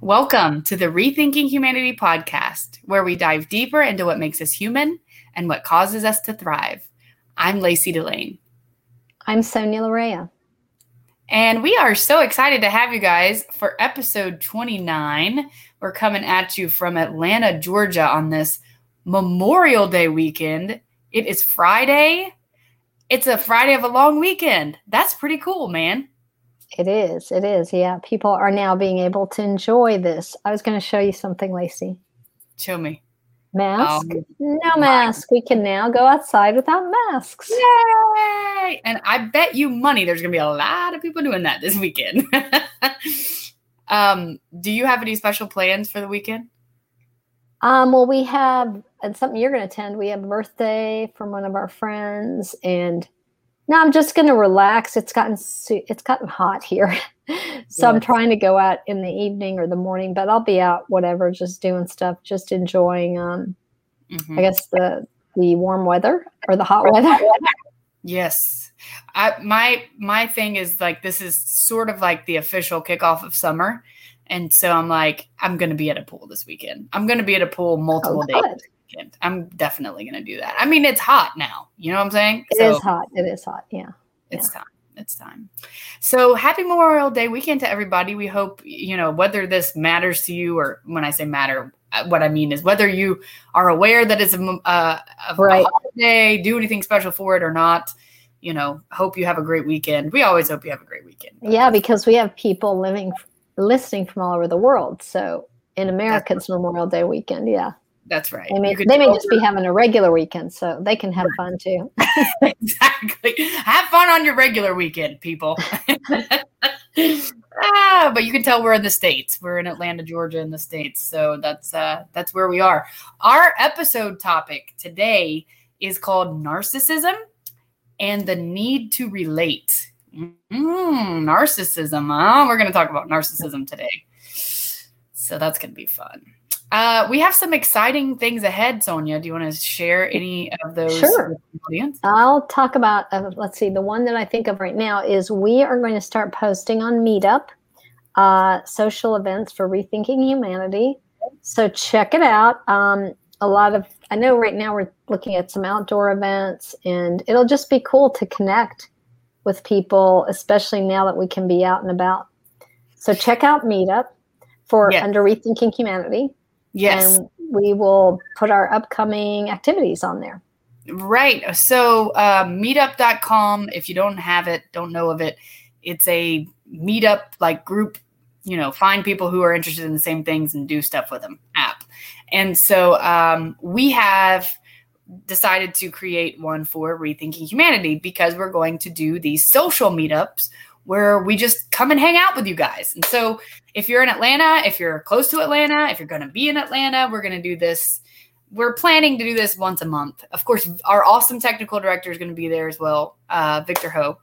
Welcome to the Rethinking Humanity podcast, where we dive deeper into what makes us human and what causes us to thrive. I'm Lacey Delane. I'm Sonia Larea. And we are so excited to have you guys for episode 29. We're coming at you from Atlanta, Georgia on this Memorial Day weekend. It is Friday. It's a Friday of a long weekend. That's pretty cool, man. It is. It is. Yeah. People are now being able to enjoy this. I was going to show you something, Lacey. Show me. Mask? Um, no mask. We can now go outside without masks. Yay! And I bet you money there's going to be a lot of people doing that this weekend. um, do you have any special plans for the weekend? Um, well, we have and something you're going to attend. We have a birthday from one of our friends, and no, I'm just going to relax. It's gotten it's gotten hot here, so yeah. I'm trying to go out in the evening or the morning. But I'll be out, whatever, just doing stuff, just enjoying. Um, mm-hmm. I guess the the warm weather or the hot weather. Yes, I my my thing is like this is sort of like the official kickoff of summer, and so I'm like I'm going to be at a pool this weekend. I'm going to be at a pool multiple oh, days weekend. I'm definitely going to do that. I mean, it's hot now. You know what I'm saying? It so, is hot. It is hot. Yeah. It's yeah. time. It's time. So happy Memorial Day weekend to everybody. We hope, you know, whether this matters to you or when I say matter, uh, what I mean is whether you are aware that it's a, uh, a right. holiday, do anything special for it or not. You know, hope you have a great weekend. We always hope you have a great weekend. Yeah, because we have people living, listening from all over the world. So in America, it's Memorial Day weekend. Yeah. That's right. They may, they may just be having a regular weekend, so they can have right. fun too. exactly. Have fun on your regular weekend, people. ah, but you can tell we're in the states. We're in Atlanta, Georgia, in the states. So that's uh, that's where we are. Our episode topic today is called narcissism and the need to relate. Mm, narcissism. Huh? We're going to talk about narcissism today. So that's going to be fun. Uh, we have some exciting things ahead, Sonia. Do you want to share any of those? Sure. I'll talk about, uh, let's see, the one that I think of right now is we are going to start posting on Meetup uh, social events for Rethinking Humanity. So check it out. Um, a lot of, I know right now we're looking at some outdoor events, and it'll just be cool to connect with people, especially now that we can be out and about. So check out Meetup for yes. under Rethinking Humanity. Yes. And we will put our upcoming activities on there. Right. So uh, meetup.com, if you don't have it, don't know of it, it's a meetup like group, you know, find people who are interested in the same things and do stuff with them app. And so um, we have decided to create one for Rethinking Humanity because we're going to do these social meetups where we just come and hang out with you guys. And so if you're in Atlanta, if you're close to Atlanta, if you're going to be in Atlanta, we're going to do this. We're planning to do this once a month. Of course, our awesome technical director is going to be there as well, uh, Victor Hope.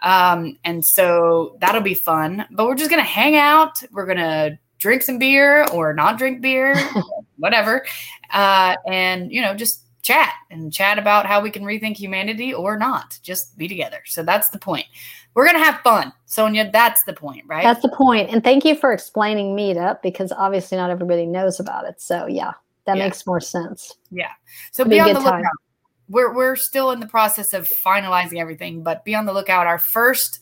Um, and so that'll be fun. But we're just going to hang out. We're going to drink some beer or not drink beer, whatever. Uh, and, you know, just chat and chat about how we can rethink humanity or not. Just be together. So that's the point. We're going to have fun. Sonia, that's the point, right? That's the point. And thank you for explaining Meetup because obviously not everybody knows about it. So, yeah, that yeah. makes more sense. Yeah. So It'll be, on the lookout. Time. We're, we're still in the process of finalizing everything, but be on the lookout. Our first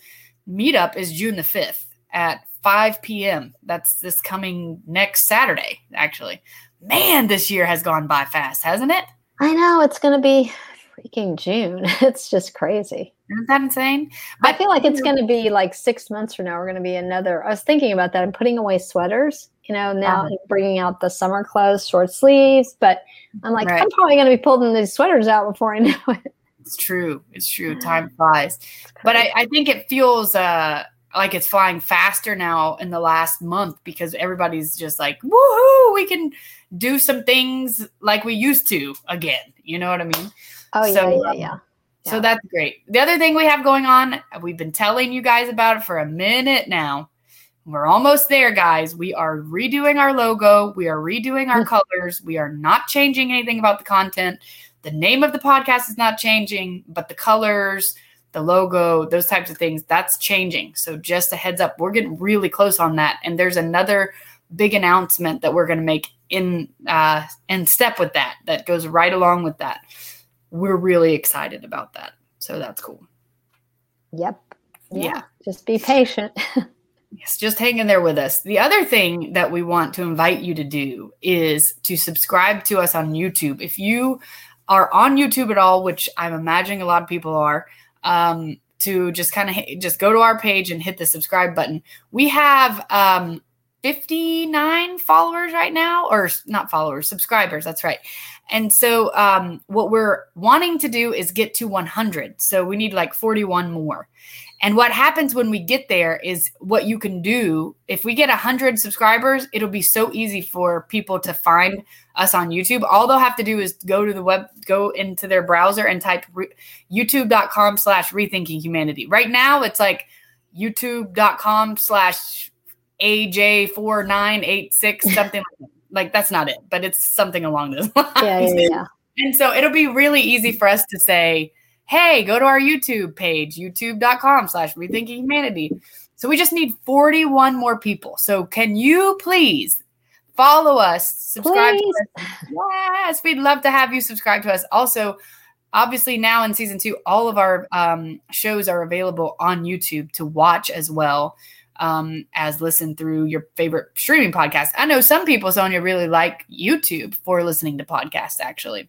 meetup is June the 5th at 5 p.m. That's this coming next Saturday, actually. Man, this year has gone by fast, hasn't it? I know. It's going to be freaking June. It's just crazy. Isn't that insane? But I feel like it's going to be like six months from now. We're going to be another. I was thinking about that. I'm putting away sweaters. You know, now uh-huh. bringing out the summer clothes, short sleeves. But I'm like, right. I'm probably going to be pulling these sweaters out before I know it. It's true. It's true. Time flies. But I, I think it feels uh, like it's flying faster now in the last month because everybody's just like, woohoo, we can do some things like we used to again. You know what I mean? Oh, so, yeah, yeah, yeah. So that's great. The other thing we have going on, we've been telling you guys about it for a minute now. We're almost there, guys. We are redoing our logo. We are redoing our colors. We are not changing anything about the content. The name of the podcast is not changing, but the colors, the logo, those types of things, that's changing. So just a heads up, we're getting really close on that. And there's another big announcement that we're going to make in uh, in step with that. That goes right along with that. We're really excited about that. So that's cool. Yep. Yeah. yeah. Just be patient. yes, just hang in there with us. The other thing that we want to invite you to do is to subscribe to us on YouTube. If you are on YouTube at all, which I'm imagining a lot of people are, um, to just kind of just go to our page and hit the subscribe button. We have um, 59 followers right now, or not followers, subscribers. That's right. And so, um, what we're wanting to do is get to 100. So, we need like 41 more. And what happens when we get there is what you can do. If we get 100 subscribers, it'll be so easy for people to find us on YouTube. All they'll have to do is go to the web, go into their browser and type re- youtube.com slash rethinking humanity. Right now, it's like youtube.com slash AJ4986, something like that. Like that's not it, but it's something along those lines. Yeah, yeah, yeah. And so it'll be really easy for us to say, hey, go to our YouTube page, youtube.com slash rethinking humanity. So we just need 41 more people. So can you please follow us, subscribe please. to us? Yes, we'd love to have you subscribe to us. Also, obviously now in season two, all of our um, shows are available on YouTube to watch as well um, as listen through your favorite streaming podcast. I know some people, Sonia, really like YouTube for listening to podcasts, actually.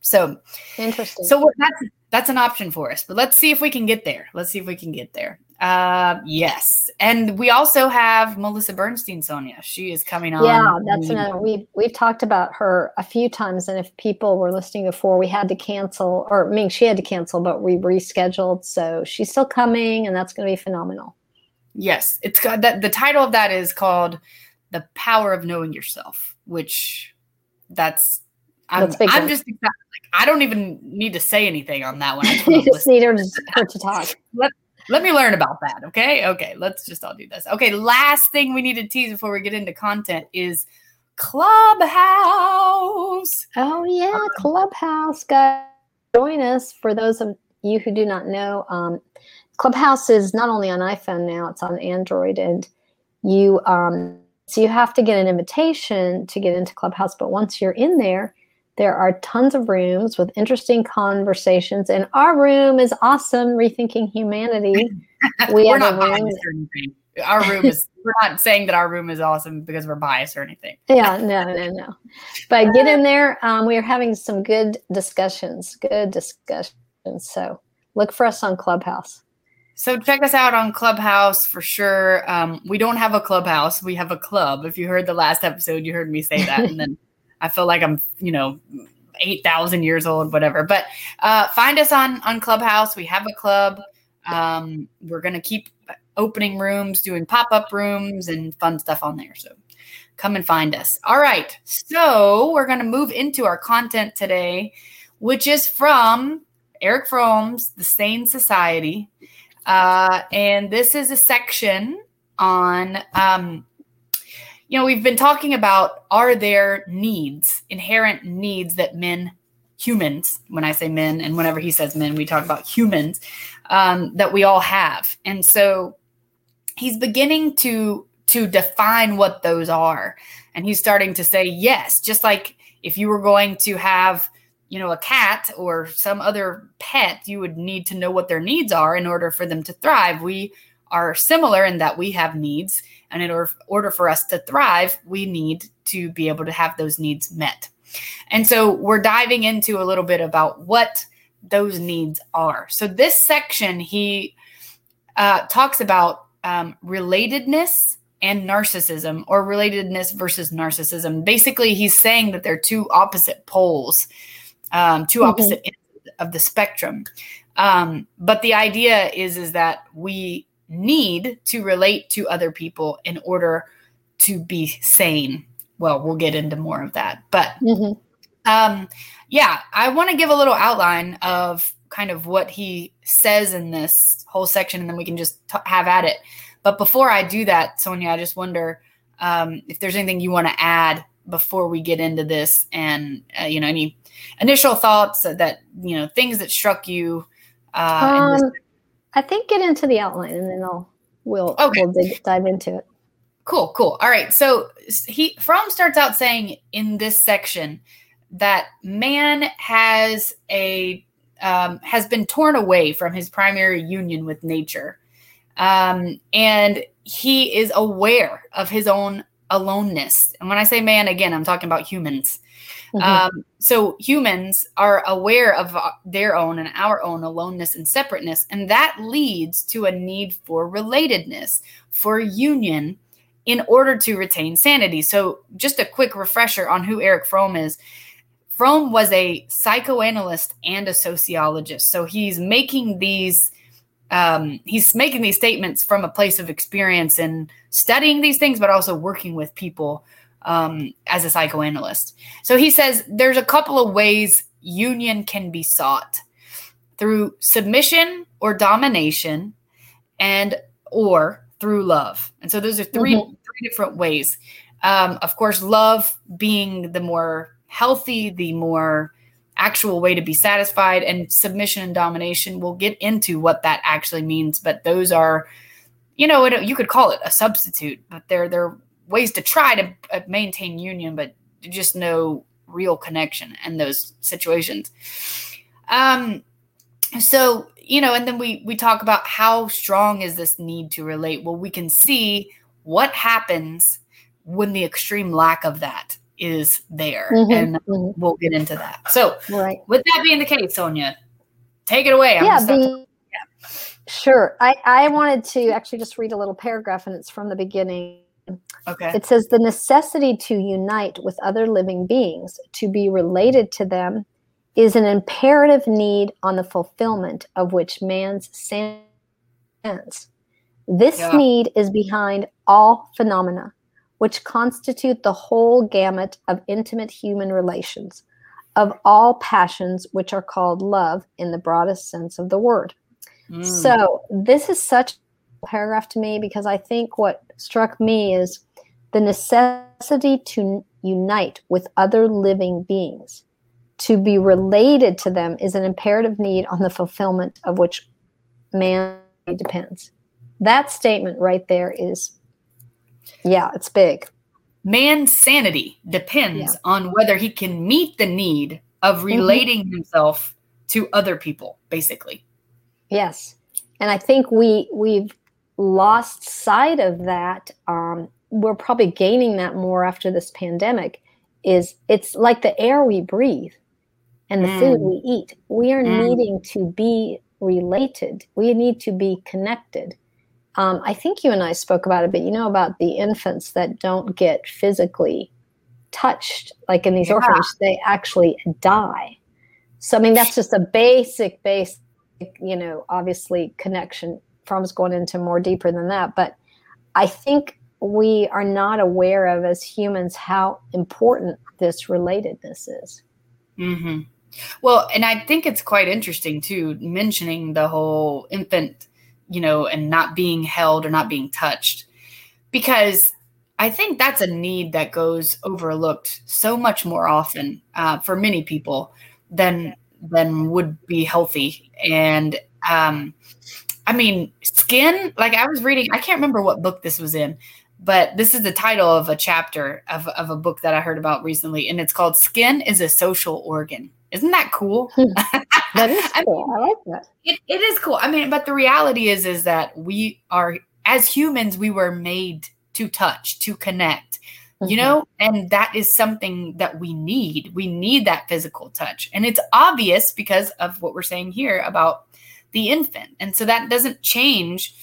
So interesting. So that's that's an option for us, but let's see if we can get there. Let's see if we can get there. Uh, yes, and we also have Melissa Bernstein. Sonia, she is coming on. Yeah, that's another. We've we've talked about her a few times, and if people were listening before, we had to cancel, or I mean, she had to cancel, but we rescheduled. So she's still coming, and that's going to be phenomenal. Yes, it's got that. The title of that is called "The Power of Knowing Yourself," which that's I'm, I'm just like, I don't even need to say anything on that one. you just need her to, her to talk. Let, let me learn about that. Okay. Okay. Let's just all do this. Okay. Last thing we need to tease before we get into content is Clubhouse. Oh, yeah. Um, Clubhouse. Guys, join us. For those of you who do not know, um, Clubhouse is not only on iPhone now, it's on Android. And you, um, so you have to get an invitation to get into Clubhouse. But once you're in there, there are tons of rooms with interesting conversations, and our room is awesome. Rethinking humanity. We we're not biased or anything. Our room is. we're not saying that our room is awesome because we're biased or anything. yeah, no, no, no. But get in there. Um, we are having some good discussions. Good discussions. So look for us on Clubhouse. So check us out on Clubhouse for sure. Um, we don't have a clubhouse. We have a club. If you heard the last episode, you heard me say that, and then I feel like I'm, you know, 8,000 years old, whatever. But uh, find us on, on Clubhouse. We have a club. Um, we're going to keep opening rooms, doing pop up rooms, and fun stuff on there. So come and find us. All right. So we're going to move into our content today, which is from Erich Fromm's The Sane Society. Uh, and this is a section on um, you know, we've been talking about are there needs, inherent needs that men, humans, when I say men, and whenever he says men, we talk about humans, um, that we all have. And so he's beginning to to define what those are. And he's starting to say, yes, just like if you were going to have you know a cat or some other pet you would need to know what their needs are in order for them to thrive we are similar in that we have needs and in order, order for us to thrive, we need to be able to have those needs met. And so we're diving into a little bit about what those needs are. So this section, he uh, talks about um, relatedness and narcissism, or relatedness versus narcissism. Basically, he's saying that they're two opposite poles, um, 2 mm-hmm. opposite ends of the spectrum. Um, but the idea is is that we need to relate to other people in order to be sane. Well, we'll get into more of that. But mm-hmm. um, yeah, I want to give a little outline of kind of what he says in this whole section, and then we can just t- have at it. But before I do that, Sonia, I just wonder um, if there's anything you want to add before we get into this, and uh, you know, any initial thoughts that you know, things that struck you. Uh, um, I think get into the outline and then I'll we'll okay. we'll dig, dive into it. Cool, cool. All right. So he Fromm starts out saying in this section that man has a um, has been torn away from his primary union with nature, um, and he is aware of his own aloneness. And when I say man, again, I'm talking about humans. Mm-hmm. Um, so humans are aware of uh, their own and our own aloneness and separateness, and that leads to a need for relatedness, for union, in order to retain sanity. So, just a quick refresher on who Erich Fromm is. Fromm was a psychoanalyst and a sociologist. So he's making these um, he's making these statements from a place of experience and studying these things, but also working with people um, as a psychoanalyst. So he says there's a couple of ways union can be sought through submission or domination, and or through love. And so those are 3 mm-hmm. three different ways. Um, of course, love being the more healthy, the more actual way to be satisfied, and submission and domination. We'll get into what that actually means, but those are, you know, you could call it a substitute, but they're they're ways to try to uh, maintain union, but just no real connection in those situations. Um, so you know, and then we we talk about how strong is this need to relate. Well, we can see what happens when the extreme lack of that is there. Mm-hmm, and mm-hmm. we'll get into that. So, right. with that being the case, Sonia, take it away. I'm yeah, the, yeah. Sure. I, I wanted to actually just read a little paragraph, and it's from the beginning. Okay. It says the necessity to unite with other living beings, to be related to them, is an imperative need on the fulfillment of which man's stands. This yeah. need is behind all phenomena which constitute the whole gamut of intimate human relations, of all passions which are called love in the broadest sense of the word. Mm. So, this is such a paragraph to me because I think what struck me is the necessity to unite with other living beings. To be related to them is an imperative need on the fulfillment of which man depends. That statement right there is yeah, it's big. Man's sanity depends yeah. on whether he can meet the need of mm-hmm. relating mm-hmm. himself to other people, basically. Yes. And I think we we've lost sight of that. Um, we're probably gaining that more after this pandemic. Is it's like the air we breathe and the mm. food we eat. We are mm. needing to be related. We need to be connected. Um, I think you and I spoke about it, but you know about the infants that don't get physically touched, like in these yeah. orphanages, they actually die. So I mean, that's just a basic, basic, you know, obviously connection. Fromm's going into more deeper than that, but I think we are not aware of as humans how important this relatedness is. Mm-hmm. Well, and I think it's quite interesting too, mentioning the whole infant you know, and not being held or not being touched. Because I think that's a need that goes overlooked so much more often uh, for many people than than would be healthy. And um, I mean, skin. Like I was reading, I can't remember what book this was in, but this is the title of a chapter of, of a book that I heard about recently, and it's called "Skin is a Social Organ." Isn't that cool? Hmm. that is cool. I, mean, I like that. It, it is cool. I mean, but the reality is, is that we are as humans, we were made to touch, to connect, mm-hmm. you know, and that is something that we need. We need that physical touch, and it's obvious because of what we're saying here about the infant, and so that doesn't change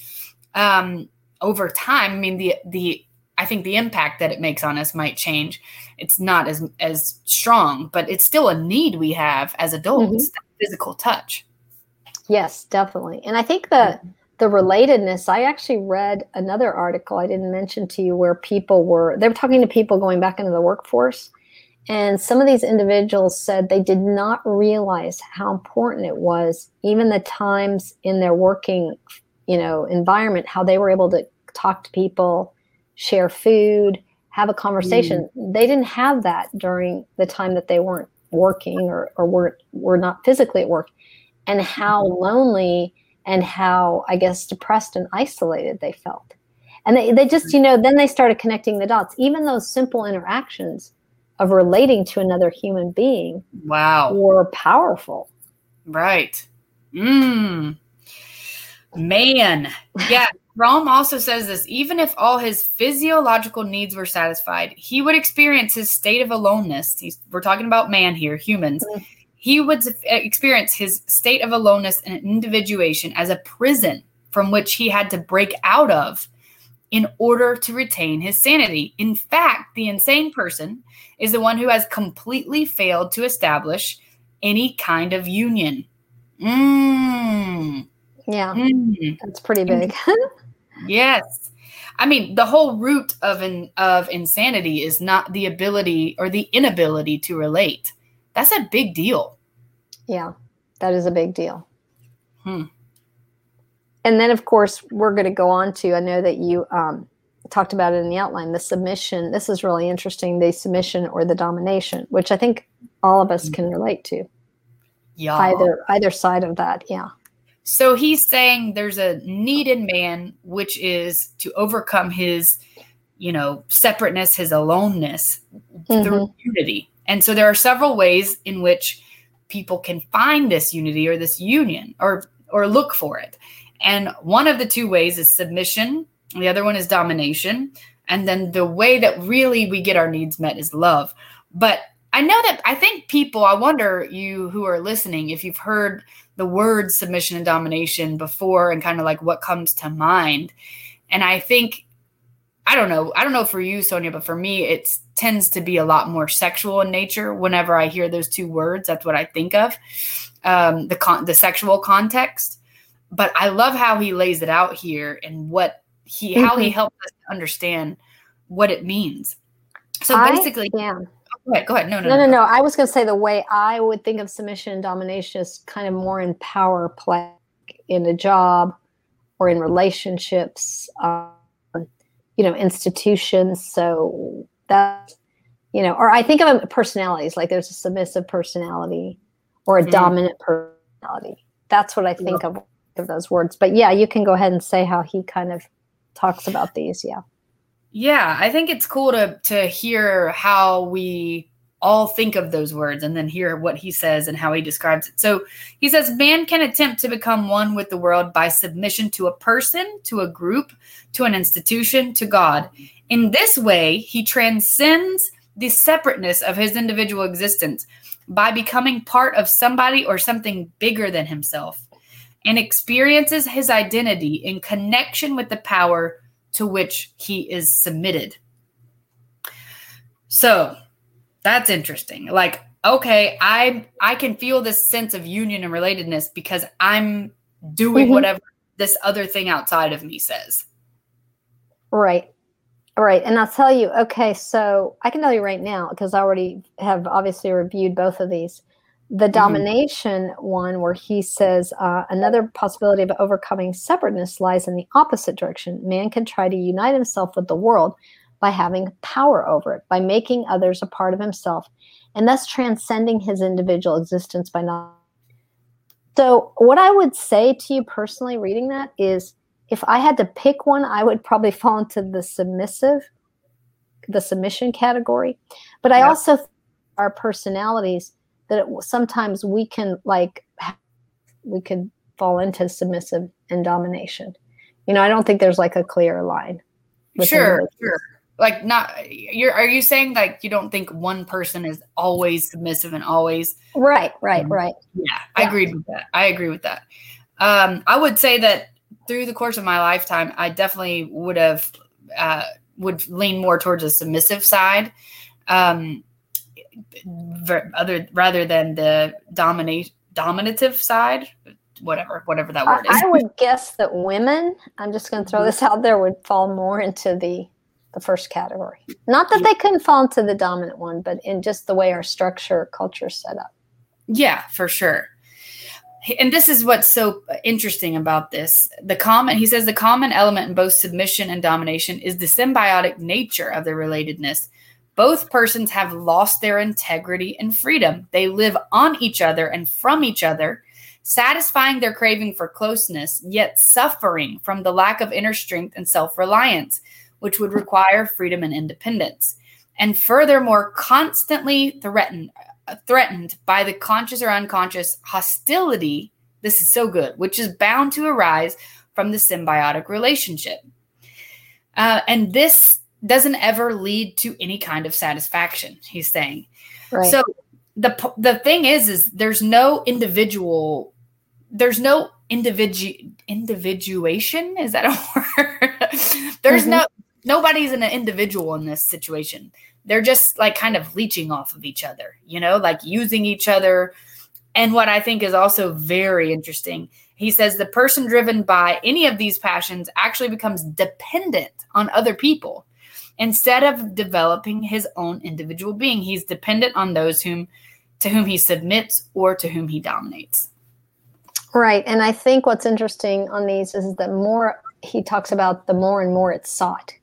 um, over time. I mean, the the I think the impact that it makes on us might change. It's not as as strong, but it's still a need we have as adults, mm-hmm. physical touch. Yes, definitely. And I think the the relatedness, I actually read another article I didn't mention to you where people were they were talking to people going back into the workforce and some of these individuals said they did not realize how important it was even the times in their working, you know, environment how they were able to talk to people share food, have a conversation. Mm. They didn't have that during the time that they weren't working or, or were, were not physically at work. And how mm-hmm. lonely and how, I guess, depressed and isolated they felt. And they, they just, you know, then they started connecting the dots. Even those simple interactions of relating to another human being wow were powerful. Right. Mm. Man. Yeah. Fromm also says this even if all his physiological needs were satisfied, he would experience his state of aloneness. He's, we're talking about man here, humans. Mm-hmm. He would experience his state of aloneness and individuation as a prison from which he had to break out of in order to retain his sanity. In fact, the insane person is the one who has completely failed to establish any kind of union. Mm. Yeah, mm. that's pretty big. yes. I mean, the whole root of an of insanity is not the ability or the inability to relate. That's a big deal. Yeah, that is a big deal. Hmm. And then, of course, we're going to go on to. I know that you um, talked about it in the outline. The submission. This is really interesting. The submission or the domination, which I think all of us can relate to. Yeah. Either either side of that. Yeah. So he's saying there's a need in man, which is to overcome his, you know, separateness, his aloneness mm-hmm. through unity. And so there are several ways in which people can find this unity or this union or or look for it. And one of the two ways is submission, the other one is domination. And then the way that really we get our needs met is love. But I know that I think people, I wonder you who are listening, if you've heard the words submission and domination before and kind of like what comes to mind. And I think I don't know. I don't know for you, Sonia, but for me, it tends to be a lot more sexual in nature. Whenever I hear those two words, that's what I think of um, the con- the sexual context. But I love how he lays it out here and what he mm-hmm. how he mm-hmm. helps us understand what it means. So basically, I, yeah. Go ahead. Go ahead. No, no, no, no. no. I was going to say the way I would think of submission and domination is kind of more in power play in a job or in relationships, um, you know, institutions. So that, you know, or I think of personalities like there's a submissive personality or a mm-hmm. dominant personality. That's what I think yeah. of of those words. But yeah, you can go ahead and say how he kind of talks about these. Yeah. Yeah, I think it's cool to to hear how we all think of those words and then hear what he says and how he describes it. So he says man can attempt to become one with the world by submission to a person, to a group, to an institution, to God. In this way, he transcends the separateness of his individual existence by becoming part of somebody or something bigger than himself and experiences his identity in connection with the power to which he is submitted. So that's interesting. Like, okay, I I can feel this sense of union and relatedness because I'm doing mm-hmm. whatever this other thing outside of me says. Right. Right. And I'll tell you, okay, so I can tell you right now, because I already have obviously reviewed both of these the mm-hmm. domination mm-hmm. one where he says uh, another possibility of overcoming separateness lies in the opposite direction man can try to unite himself with the world by having power over it by making others a part of himself and thus transcending his individual existence by not so what i would say to you personally reading that is if i had to pick one i would probably fall into the submissive the submission category but i yep. also our personalities that it, sometimes we can like we could fall into submissive and domination. You know, I don't think there's like a clear line. Sure, sure. Like not you're are you saying like you don't think one person is always submissive and always Right, right, um, right. Yeah, yeah, I agree with that. I agree with that. Um I would say that through the course of my lifetime, I definitely would have uh would lean more towards a submissive side. Um other rather than the dominate dominative side whatever whatever that word is. I would guess that women i'm just going to throw mm-hmm. this out there would fall more into the the first category. Not that they couldn't fall into the dominant one but in just the way our structure culture set up. Yeah for sure. And this is what's so interesting about this. The common he says the common element in both submission and domination is the symbiotic nature of the relatedness both persons have lost their integrity and freedom. They live on each other and from each other, satisfying their craving for closeness, yet suffering from the lack of inner strength and self reliance, which would require freedom and independence. And furthermore, constantly threatened, threatened by the conscious or unconscious hostility. This is so good, which is bound to arise from the symbiotic relationship. Uh, and this doesn't ever lead to any kind of satisfaction, he's saying. Right. So the the thing is is there's no individual there's no individu individuation is that a word there's mm-hmm. no nobody's an individual in this situation they're just like kind of leeching off of each other you know like using each other and what i think is also very interesting he says the person driven by any of these passions actually becomes dependent on other people instead of developing his own individual being he's dependent on those whom to whom he submits or to whom he dominates. Right. And I think what's interesting on these is that more he talks about the more and more it's sought.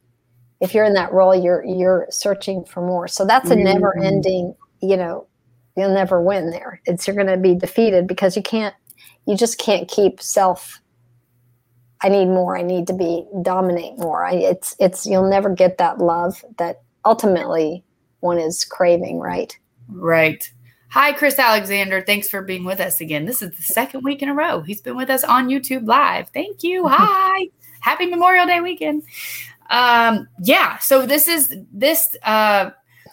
If you're in that role, you're you're searching for more. So that's a mm-hmm. never ending, you know, you'll never win there. It's you're gonna be defeated because you can't you just can't keep self I need more. I need to be dominate more. I, it's it's you'll never get that love that ultimately one is craving, right? Right. Hi, Chris Alexander. Thanks for being with us again. This is the second week in a row. He's been with us on YouTube Live. Thank you. Hi. Happy Memorial Day weekend. Um, yeah, so this is this uh,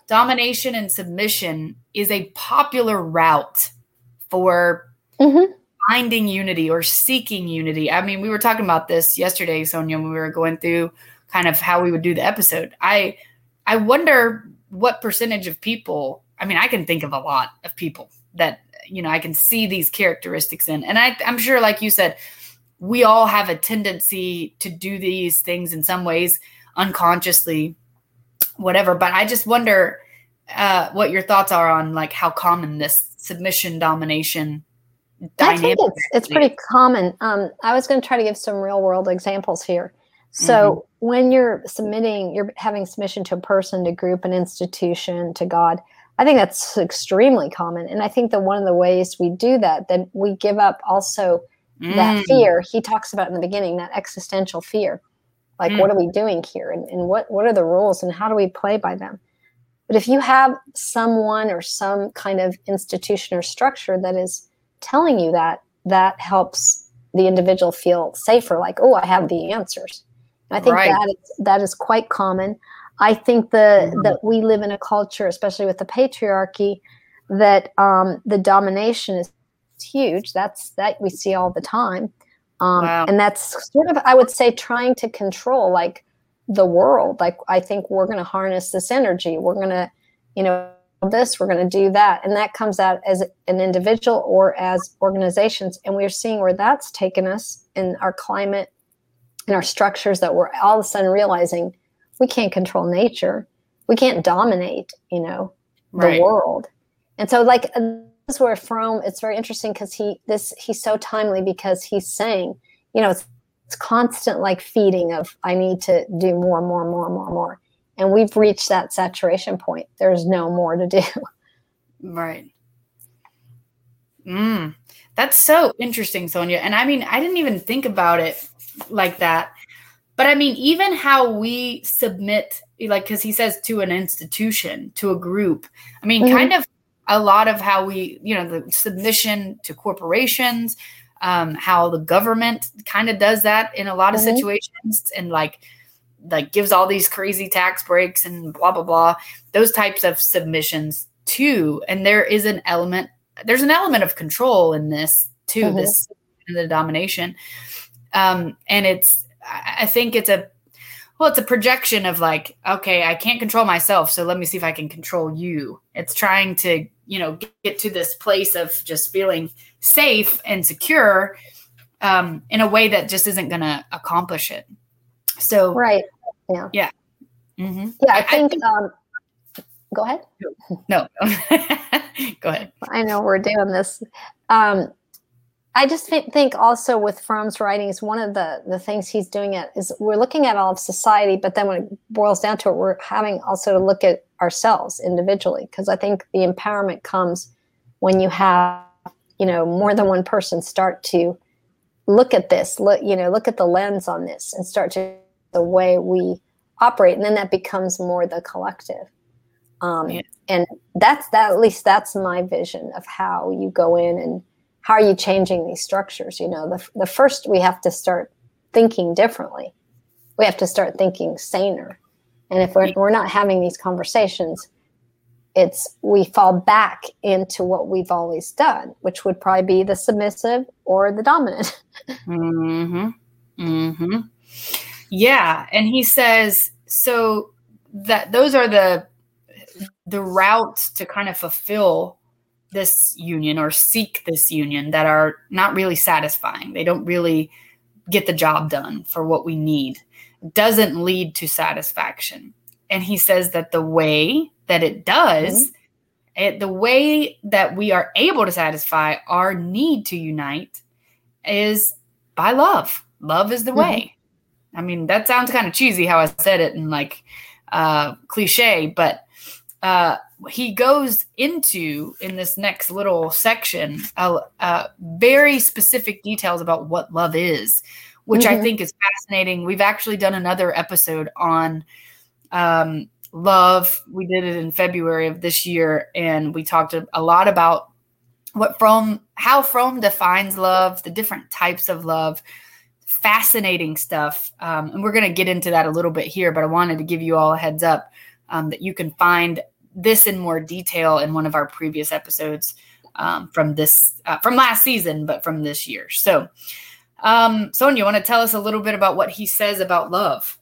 domination and submission is a popular route for mm-hmm. Finding unity or seeking unity. I mean, we were talking about this yesterday, Sonia, when we were going through kind of how we would do the episode. I I wonder what percentage of people I mean, I can think of a lot of people that you know I can see these characteristics in, and I, I'm sure, like you said, we all have a tendency to do these things in some ways unconsciously, whatever. But I just wonder uh, what your thoughts are on like how common this submission domination I think it's, it's pretty common. Um, I was going to try to give some real world examples here. So mm-hmm. when you're submitting, you're having submission to a person, to group, an institution, to God. I think that's extremely common. And I think that one of the ways we do that, that we give up also mm. that fear. He talks about in the beginning, that existential fear. Like, mm. what are we doing here? And, and what, what are the rules and how do we play by them? But if you have someone or some kind of institution or structure that is telling you that, that helps the individual feel safer, like, oh, I have the answers. And I think right. that is, that is quite common. I think the, mm-hmm. that we live in a culture, especially with the patriarchy, that um, the domination is huge. That's that we see all the time, um, wow. and that's sort of I would say trying to control like the world. Like I think we're going to harness this energy. We're going to, you know, this. We're going to do that, and that comes out as an individual or as organizations. And we're seeing where that's taken us in our climate, in our structures that we're all of a sudden realizing we can't control nature we can't dominate you know the right. world and so like uh, this is where Fromm it's very interesting because he this he's so timely because he's saying you know it's it's constant like feeding of i need to do more more more more more and we've reached that saturation point. There's no more to do. Right. Mm, that's so interesting sonia. And i mean i didn't even think about it like that. But I mean, even how we submit, like, because he says to an institution, to a group, I mean, mm-hmm. kind of a lot of how we, you know, the submission to corporations, um, how the government kind of does that in a lot of mm-hmm. situations. And like, like gives all these crazy tax breaks and blah, blah, blah, those types of submissions too. And there is an element, there's an element of control in this too, mm-hmm. this, in the domination. Um, and it's, I think it's a well, it's a projection of like, okay, I can't control myself, so let me see if I can control you. It's trying to, you know, get to this place of just feeling safe and secure um, in a way that just isn't going to accomplish it. So, right, yeah, yeah, mm-hmm. yeah. I think. I, um, go ahead. No, go ahead. I know we're doing this. Um, I just think also with Fromm's writings, one of the, the things he's doing it is we're looking at all of society, but then when it boils down to it, we're having also to look at ourselves individually. Because I think the empowerment comes when you have you know more than one person start to look at this look you know look at the lens on this and start to the way we operate and then that becomes more the collective. Um, yeah. and that's that at least that's my vision of how you go in and how are you changing these structures you know? The, the first we have to start thinking differently. We have to start thinking saner. And if we're, we're not having these conversations it's we fall back into what we've always done which would probably be the submissive or the dominant. Mm-hmm. Mm-hmm yeah and he says so that those are the the routes to kind of fulfill this union or seek this union that are not really satisfying they don't really get the job done for what we need It doesn't lead to satisfaction and he says that the way that it does, mm-hmm. it, the way that we are able to satisfy our need to unite is by love. Love is the mm-hmm. way. I mean, that sounds kind of cheesy how I said it and like uh, cliche, but uh, he goes into in this next little section uh, uh, very specific details about what love is, which mm-hmm. I think is fascinating. We've actually done another episode on um, love. We did it in February of this year, and we talked a lot about what from how Fromm defines love, the different types of love. Fascinating stuff, um, and we're going to get into that a little bit here. But I wanted to give you all a heads up um, that you can find this in more detail in one of our previous episodes um, from this uh, from last season, but from this year. So, um, Sonia, you want to tell us a little bit about what he says about love?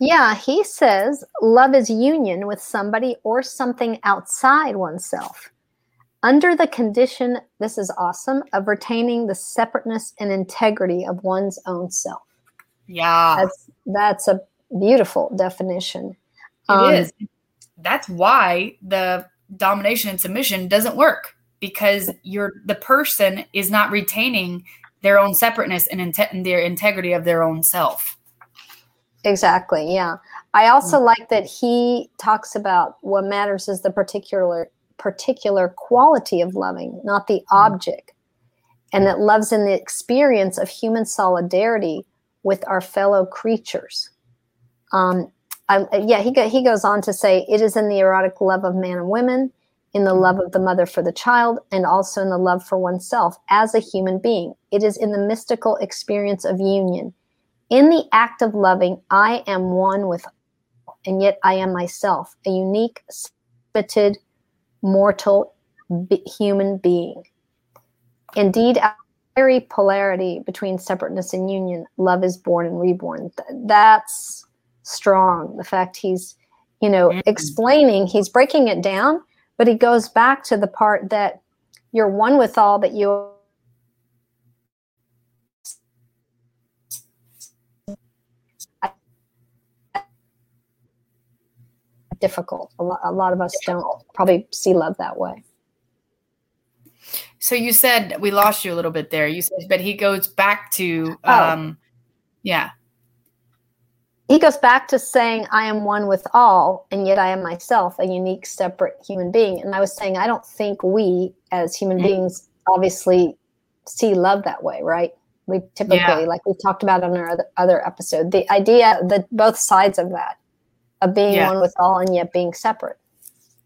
Yeah, he says love is union with somebody or something outside oneself. Under the condition, this is awesome, of retaining the separateness and integrity of one's own self. Yeah. That's that's a beautiful definition. It um, is. That's why the domination and submission doesn't work because you're the person is not retaining their own separateness and, inte- and their integrity of their own self. Exactly. Yeah. I also mm-hmm. like that he talks about what matters is the particular particular quality of loving, not the mm-hmm. object. And that loves in the experience of human solidarity with our fellow creatures. Um, I, yeah, he, go, he goes on to say it is in the erotic love of man and women, in the love of the mother for the child, and also in the love for oneself as a human being. It is in the mystical experience of union in the act of loving, I am one with, and yet I am myself, a unique, limited, mortal be- human being. Indeed, very polarity between separateness and union, love is born and reborn. That's strong. The fact he's, you know, mm-hmm. explaining, he's breaking it down, but he goes back to the part that you're one with all, that you difficult. A lot, a lot of us don't probably see love that way. So you said we lost you a little bit there. You said, but he goes back to, oh. um, oh. yeah. He goes back to saying, I am one with all, and yet I am myself, a unique, separate human being. And I was saying, I don't think we as human mm-hmm. beings obviously see love that way, right? We typically, yeah. like we talked about on our other, other episode, the idea that both sides of that of being one with all and yet being separate.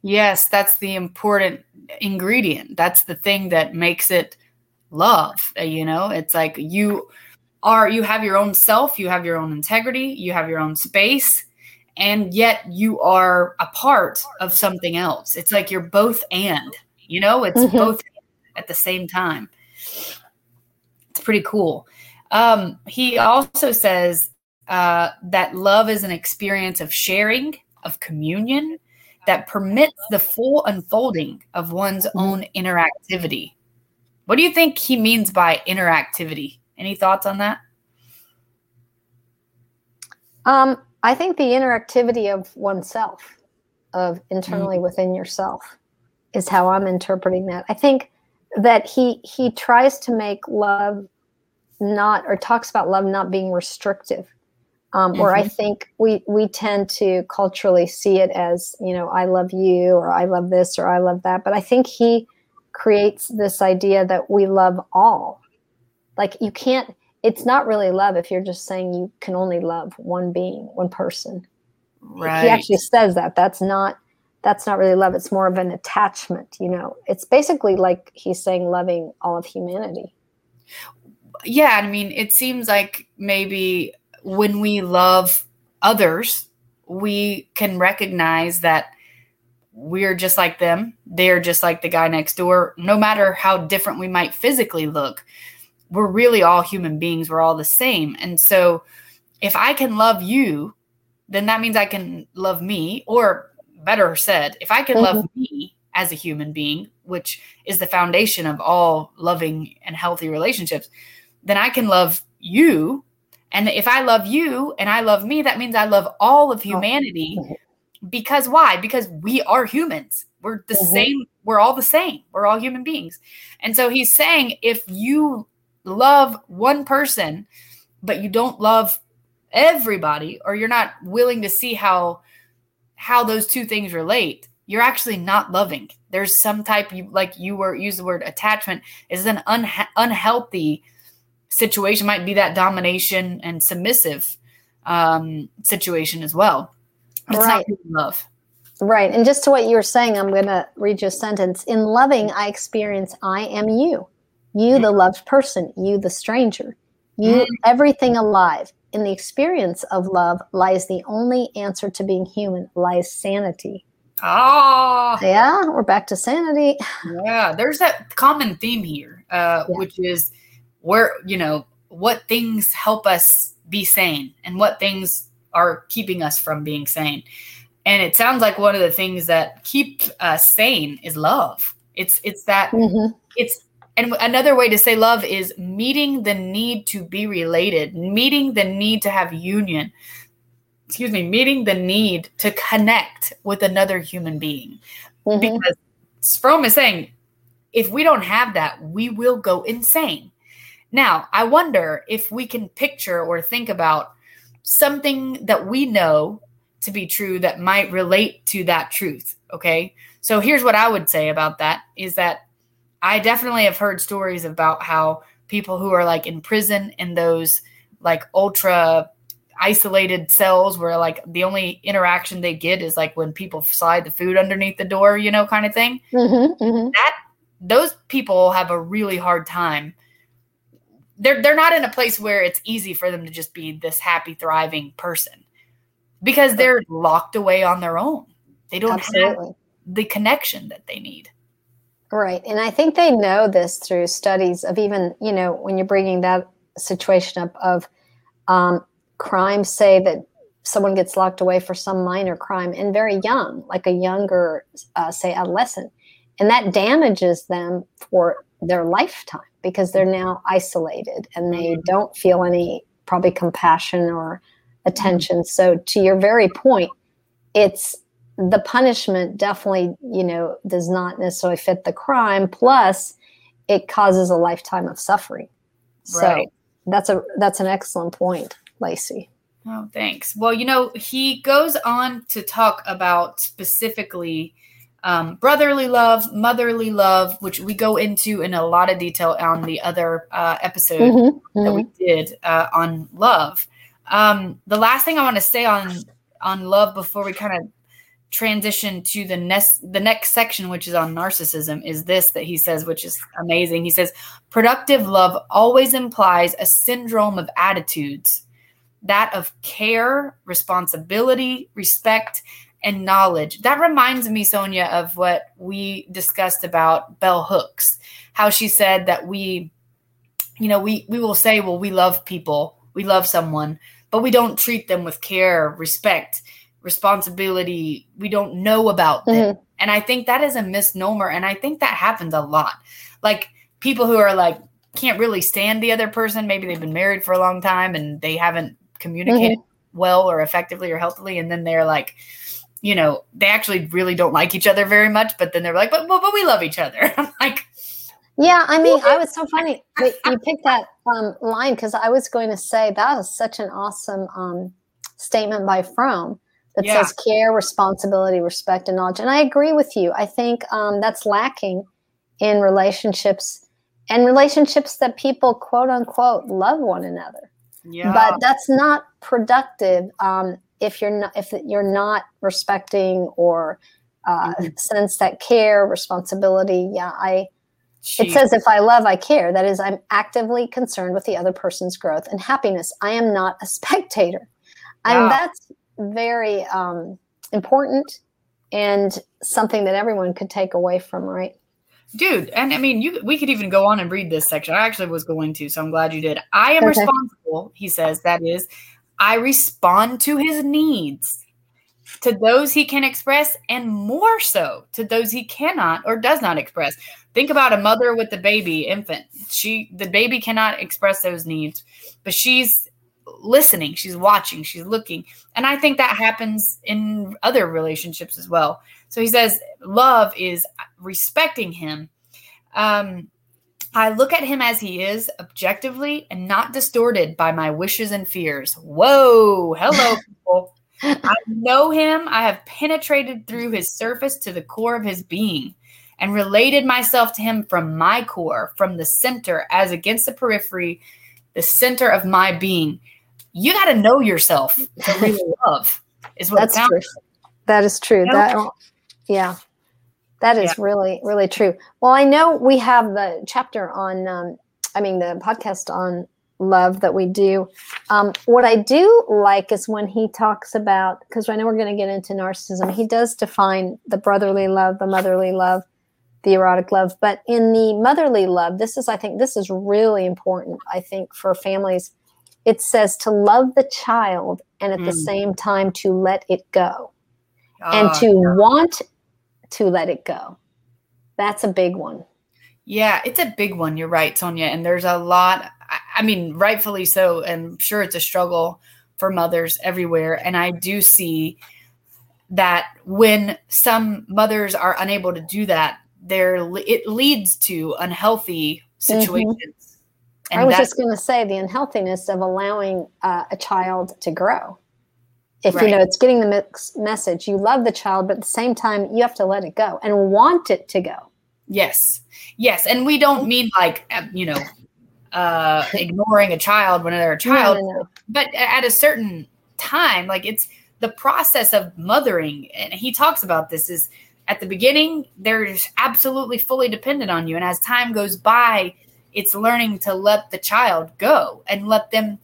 Yes, that's the important ingredient. That's the thing that makes it love. Uh, you know, it's like you are, you have your own self, you have your own integrity, you have your own space, and yet you are a part of something else. It's like you're both and, you know, it's mm-hmm. both at the same time. It's pretty cool. Um, he also says uh, that love is an experience of sharing, of communion, that permits the full unfolding of one's mm-hmm. own interactivity. What do you think he means by interactivity? Any thoughts on that? Um, I think the interactivity of oneself, of internally mm-hmm. within yourself, is how I'm interpreting that. I think that he he tries to make love not or talks about love not being restrictive um, mm-hmm. I think we we tend to culturally see it as you know I love you or I love this or I love that, but I think he creates this idea that we love all. Like you can't, it's not really love if you're just saying you can only love one being, one person. Right. He actually says that. That's not that's not really love. It's more of an attachment, you know. It's basically like he's saying loving all of humanity. Yeah, I mean, it seems like maybe when we love others, we can recognize that we're just like them. They're just like the guy next door. No matter how different we might physically look, we're really all human beings. We're all the same. And so if I can love you, then that means I can love me. Or better said, if I can mm-hmm. love me as a human being, which is the foundation of all loving and healthy relationships, then I can love you. And if I love you and I love me, that means I love all of humanity. Oh because why? Because we are humans. We're the mm-hmm. same. We're all the same. We're all human beings. And so he's saying if you love one person, but you don't love everybody, or you're not willing to see how how those two things relate, you're actually not loving. There's some type you like you were use the word attachment is an unha- unhealthy situation. Might be that domination and submissive um, situation as well. It's right. not love. Right. And just to what you were saying, I'm going to read you a sentence. In loving, I experience I am you. You, mm-hmm. the loved person. You, the stranger. You, mm-hmm. everything alive. In the experience of love lies the only answer to being human, lies sanity. Ah. Yeah, we're back to sanity. Yeah, there's that common theme here, uh, yeah. which is where, you know, what things help us be sane and what things are keeping us from being sane. And it sounds like one of the things that keep us sane is love. It's it's that mm-hmm. it's and another way to say love is meeting the need to be related, meeting the need to have union. Excuse me, meeting the need to connect with another human being. Mm-hmm. Because Fromm is saying, if we don't have that, we will go insane. Now, I wonder if we can picture or think about something that we know to be true that might relate to that truth. Okay. So here's what I would say about that is that I definitely have heard stories about how people who are like in prison in those like ultra isolated cells where like the only interaction they get is like when people slide the food underneath the door, you know, kind of thing. Mm-hmm, mm-hmm. That those people have a really hard time they're they're not in a place where it's easy for them to just be this happy thriving person because they're locked away on their own. They don't Absolutely. have the connection that they need. Right. And i think they know this through studies of even you know when you're bringing that situation up of um, crime say that someone gets locked away for some minor crime and very young like a younger uh, say adolescent and that damages them for their lifetime because they're now isolated and they mm-hmm. don't feel any probably compassion or attention. So to your very point, it's the punishment definitely, you know, does not necessarily fit the crime. Plus, it causes a lifetime of suffering. Right. So that's a that's an excellent point, Lacey. Oh, thanks. Well, you know, he goes on to talk about specifically um, brotherly love, motherly love, which we go into in a lot of detail on the other uh, episode mm-hmm, that mm-hmm. we did uh, on love. Um, the last thing I want to say on on love before we kind of transition to the next the next section, which is on narcissism, is this that he says, which is amazing. He says, productive love always implies a syndrome of attitudes, that of care, responsibility, respect, and knowledge. That reminds me, Sonia, of what we discussed about bell hooks, how she said that we, you know, we, we will say, well, we love people, we love someone, but we don't treat them with care, respect, responsibility. We don't know about them. Mm-hmm. And I think that is a misnomer. And I think that happens a lot. Like people who are like, can't really stand the other person. Maybe they've been married for a long time and they haven't communicated mm-hmm. well or effectively or healthily. And then they're like, you know, they actually really don't like each other very much, but then they're like, but, but, but we love each other. I'm like, yeah, I mean, I was so funny you picked that um, line because I was going to say that is such an awesome um, statement by Fromm that yeah. says care, responsibility, respect, and knowledge. And I agree with you. I think um, that's lacking in relationships and relationships that people quote unquote love one another. Yeah. But that's not productive um, if you're not if you're not respecting or uh, mm-hmm. sense that care, responsibility. Yeah, I. Jeez. It says if I love, I care. That is, I'm actively concerned with the other person's growth and happiness. I am not a spectator. Wow. And that's very um, important and something that everyone could take away from, right? Dude, and I mean, you we could even go on and read this section. I actually was going to, so I'm glad you did. I am okay. responsible, he says, that is, I respond to his needs, to those he can express, and more so to those he cannot or does not express. Think about a mother with the baby, infant. She the baby cannot express those needs, but she's listening, she's watching, she's looking. And I think that happens in other relationships as well. So he says, love is respecting him. Um, I look at him as he is, objectively and not distorted by my wishes and fears. Whoa, hello, people. I know him. I have penetrated through his surface to the core of his being and related myself to him from my core, from the center, as against the periphery, the center of my being. You got to know yourself to really love, is what That's true. That is true. That yeah, that is yeah. really, really true. Well, I know we have the chapter on, um, I mean, the podcast on love that we do. Um, what I do like is when he talks about, because I know we're going to get into narcissism, he does define the brotherly love, the motherly love, the erotic love. But in the motherly love, this is, I think, this is really important, I think, for families. It says to love the child and at mm. the same time to let it go. and ah, to yeah. want to let it go. That's a big one. Yeah, it's a big one. You're right, Sonia. And there's a lot, I mean, rightfully so. And I'm sure it's a struggle for mothers everywhere. And I do see that when some mothers are unable to do that, there it leads to unhealthy situations. Mm-hmm. I was just going to say the unhealthiness of allowing uh, a child to grow if right. you know it's getting the mix message you love the child but at the same time you have to let it go and want it to go. Yes. Yes. And we don't mean like uh, you know uh ignoring a child when they're a child no, no, no. but at a certain time like it's the process of mothering and he talks about this is at the beginning they're absolutely fully dependent on you. And as time goes by it's learning to let the child go and let them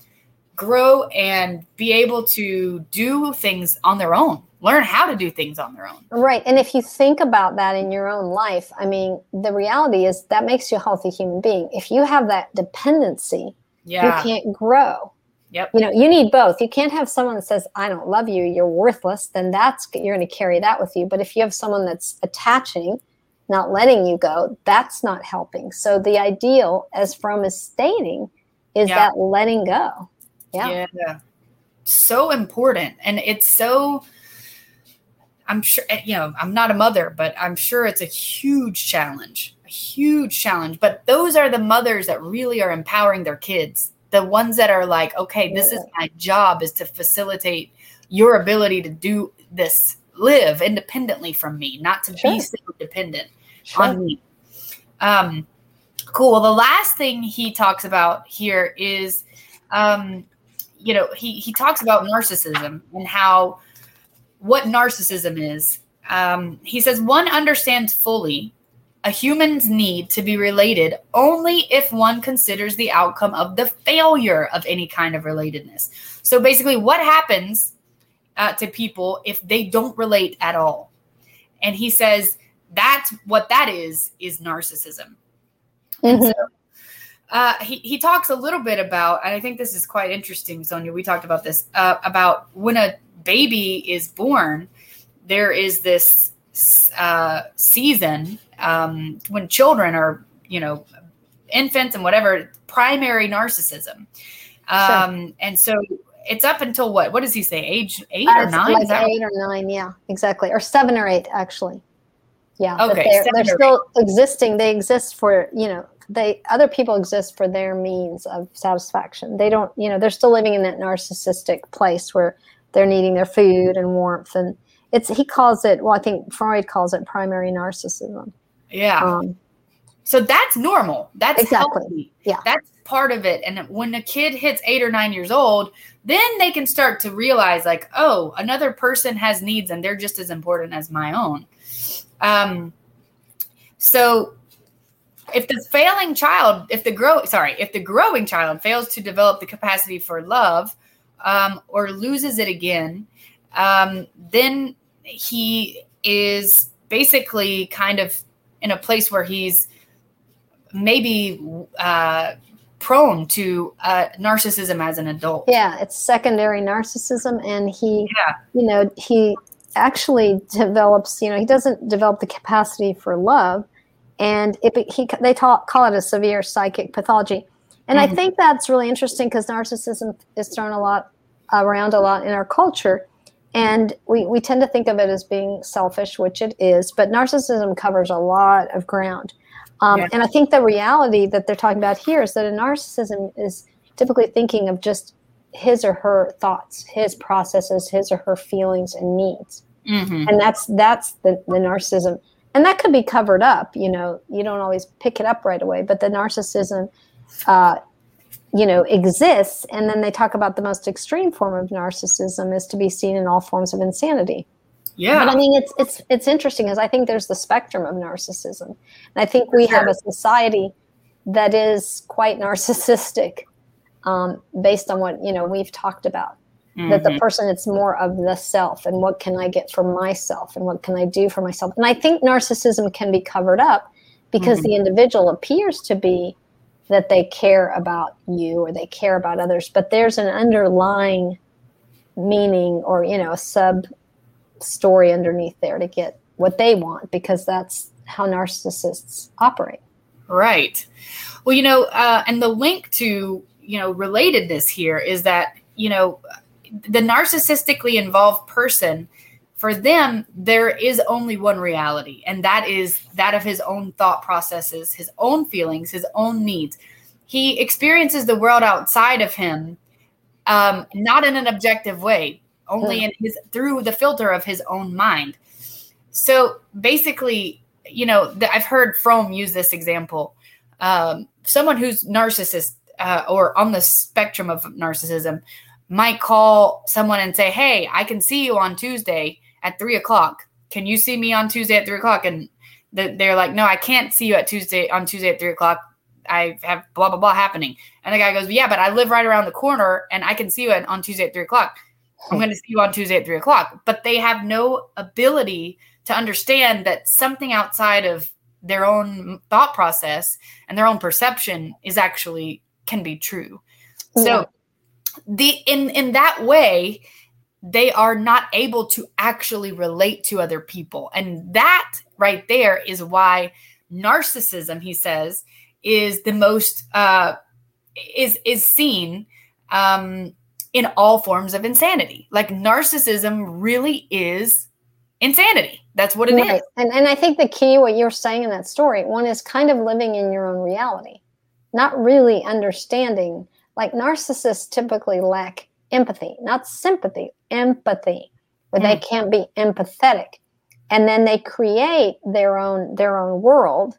grow and be able to do things on their own learn how to do things on their own right and if you think about that in your own life i mean the reality is that makes you a healthy human being if you have that dependency yeah. you can't grow Yep. You know, you need both. You can't have someone that says, I don't love you, you're worthless, then that's you're going to carry that with you. But if you have someone that's attaching, not letting you go, that's not helping. So the ideal, as Fromm is stating, is yeah. that letting go. Yeah. Yeah. So important. And it's so, I'm sure, eh, you know, I'm not a mother, but I'm sure it's a huge challenge, a huge challenge. But those are the mothers that really are empowering their kids. The ones that are like, okay, this is my job is to facilitate your ability to do this, live independently from me, not to sure. be so dependent sure. on me. Um, cool. Well, the last thing he talks about here is um, you know, he he talks about narcissism and how what narcissism is. Um, he says one understands fully a human's need to be related only if one considers the outcome of the failure of any kind of relatedness. So basically, what happens uh, to people if they don't relate at all? And he says that's what that is is narcissism. Mm-hmm. So uh, he, he talks a little bit about, and I think this is quite interesting, Sonia. We talked about this uh, about when a baby is born, there is this uh, season um, when children are, you know, infants and whatever, primary narcissism. Um, sure. And so it's up until what? What does he say? Age eight or nine? Like eight or nine, yeah, exactly. Or seven or eight, actually. Yeah. Okay. They're, they're still existing. They exist for, you know, they other people exist for their means of satisfaction they don't you know they're still living in that narcissistic place where they're needing their food and warmth and it's he calls it well i think freud calls it primary narcissism yeah um, So that's normal. That's Exactly. healthy. Yeah. That's part of it. And when a kid hits eight or nine years old, then they can start to realize, like, oh, another person has needs and they're just as important as my own. Um, so if the failing child, if the grow, sorry, if the growing child fails to develop the capacity for love um, or loses it again, um, then he is basically kind of in a place where he's maybe uh, prone to uh, narcissism as an adult. Yeah, it's secondary narcissism, and he, Yeah. you know, he actually develops. You know, he doesn't develop the capacity for love, and it he they talk, call it a severe psychic pathology. And I Mhm. think that's really interesting because narcissism is thrown a lot around a lot in our culture. And we, we tend to think of it as being selfish, which it is, but narcissism covers a lot of ground. Um. And I think the reality that they're talking about here is that a narcissism is typically thinking of just his or her thoughts, his processes, his or her feelings and needs. Mhm. And that's that's the, the narcissism. And that could be covered up, you know, you don't always pick it up right away, but the narcissism uh, you know exists and then they talk about the most extreme form of narcissism is to be seen in all forms of insanity Yeah. but I mean, it's it's it's interesting because I think there's the spectrum of narcissism, and I think we have a society that is quite narcissistic, um, based on what you know we've talked about. That the Mhm. person it's more of the self and what can I get for myself and what can I do for myself. And I think narcissism can be covered up because Mhm. the individual appears to be that they care about you or they care about others, but there's an underlying meaning or you know a sub story underneath there to get what they want because that's how narcissists operate. Right. Well, you know, uh, and the link to, you know, relatedness here is that, you know, the narcissistically involved person, for them, there is only one reality, and that is that of his own thought processes, his own feelings, his own needs. He experiences the world outside of him, um, not in an objective way, only in his through the filter of his own mind. So basically, you know, th- I've heard Fromm use this example. Um, someone who's narcissist uh, or on the spectrum of narcissism might call someone and say, "Hey, I can see you on Tuesday at three o'clock. Can you see me on Tuesday at three o'clock?" And they're like, "No, I can't see you at Tuesday on Tuesday at three o'clock. I have blah blah blah happening." And the guy goes, "Yeah, but I live right around the corner, and I can see you on Tuesday at three o'clock. I'm going to see you on Tuesday at three o'clock." But they have no ability to understand that something outside of their own thought process and their own perception is actually can be true. So Yeah. The in in that way they are not able to actually relate to other people and that right there is why narcissism he says is the most uh is is seen um in all forms of insanity like narcissism really is insanity that's what it is. Right. And and I think the key what you're saying in that story, one is kind of living in your own reality, not really understanding. Like narcissists typically lack empathy, not sympathy, empathy, where they can't be empathetic. And then they create their own their own world,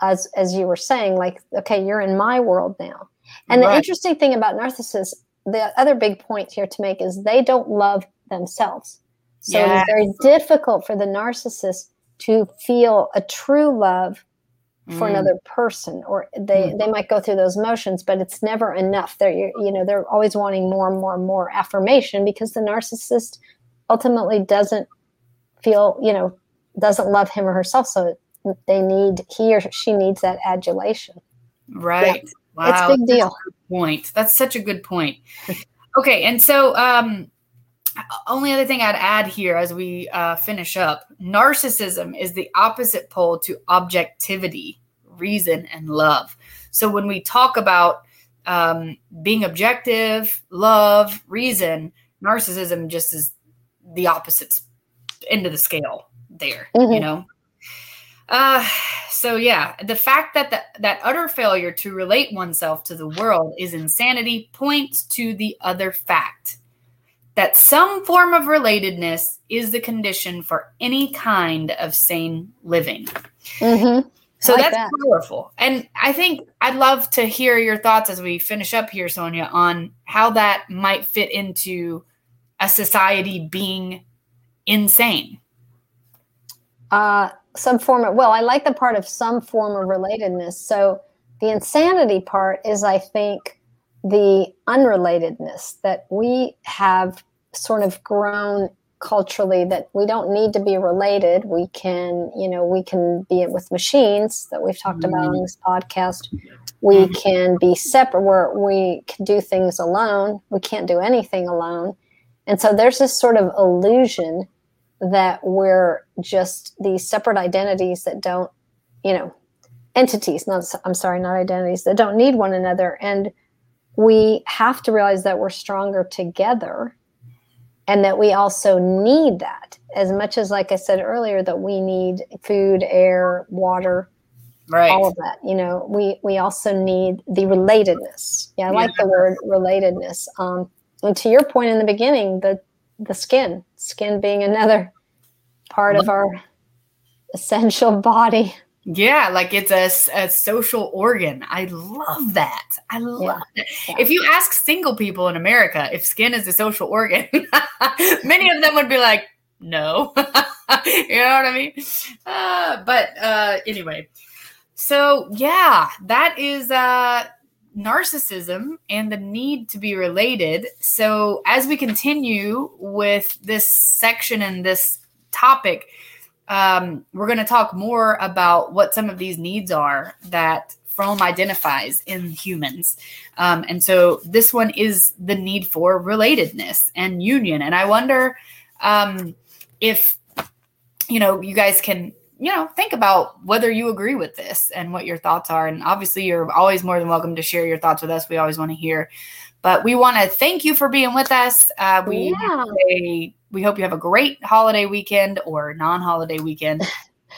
as as you were saying, like, okay, you're in my world now. And the interesting thing about narcissists, the other big point here to make is they don't love themselves. So it is very difficult for the narcissist to feel a true love for Mm. another person, or they they might go through those motions, but it's never enough. They're you know they're always wanting more and more and more affirmation because the narcissist ultimately doesn't feel you know doesn't love him or herself, so they need he or she needs that adulation. Right. Wow. It's a big deal. point. That's such a good point. okay, and so um only other thing I'd add here as we uh, finish up narcissism is the opposite pole to objectivity, reason, and love. So when we talk about um, being objective, love, reason, narcissism just is the opposite end of the scale there, you Mhm. know? Uh, so yeah, the fact that the, that utter failure to relate oneself to the world is insanity points to the other fact that some form of relatedness is the condition for any kind of sane living. hmm So like that's that. powerful. And I think I'd love to hear your thoughts as we finish up here, Sonia, on how that might fit into a society being insane. uh, some form of well i like the part of some form of relatedness so the insanity part is i think the unrelatedness that we have sort of grown culturally that we don't need to be related. We can you know we can be with machines that we've talked about on mm-hmm. this podcast. We mm-hmm. can be separate. Where we can do things alone. We can't do anything alone. And so there's this sort of illusion that we're just these separate identities that don't, you know, entities, not, I'm sorry, not identities, that don't need one another. And we have to realize that we're stronger together and that we also need that as much as, like I said earlier, that we need food, air, water, Right. all of that. You know, we, we also need the relatedness. Yeah, I like the word relatedness. Um, and to your point in the beginning, the the skin, skin being another part of our essential body. Yeah, like it's a, a social organ. I love that. I love that. yeah. If you ask single people in America if skin is a social organ, many of them would be like, no. you know what I mean? Uh, but uh, anyway, so yeah, that is uh, narcissism and the need to be related. So as we continue with this section and this topic, um, we're going to talk more about what some of these needs are that Fromm identifies in humans. Um, and so this one is the need for relatedness and union. And I wonder um, if, you know, you guys can, you know, think about whether you agree with this and what your thoughts are. And obviously, you're always more than welcome to share your thoughts with us. We always want to hear. But we want to thank you for being with us. Uh, we Yeah. say we hope you have a great holiday weekend or non-holiday weekend.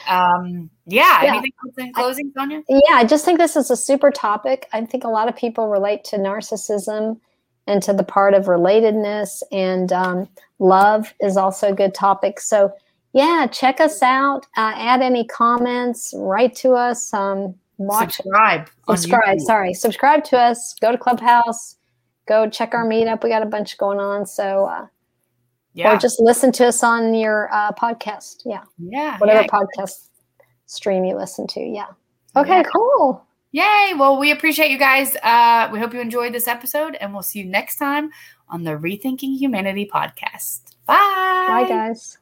Um, yeah, Yeah. Anything else in closing, Sonia? Yeah, I just think this is a super topic. I think a lot of people relate to narcissism and to the part of relatedness, and um, love is also a good topic. So, yeah, check us out. Uh, add any comments, write to us, um, watch, Subscribe. subscribe. Sorry, subscribe to us. Go to Clubhouse. Go check our meetup. We got a bunch going on. So, uh, Yeah. or just listen to us on your uh, podcast. Yeah, yeah. whatever yeah. podcast stream you listen to. Yeah. Okay, Yeah. cool. Yay. Well, we appreciate you guys. Uh, we hope you enjoyed this episode, and we'll see you next time on the Rethinking Humanity podcast. Bye. Bye, guys.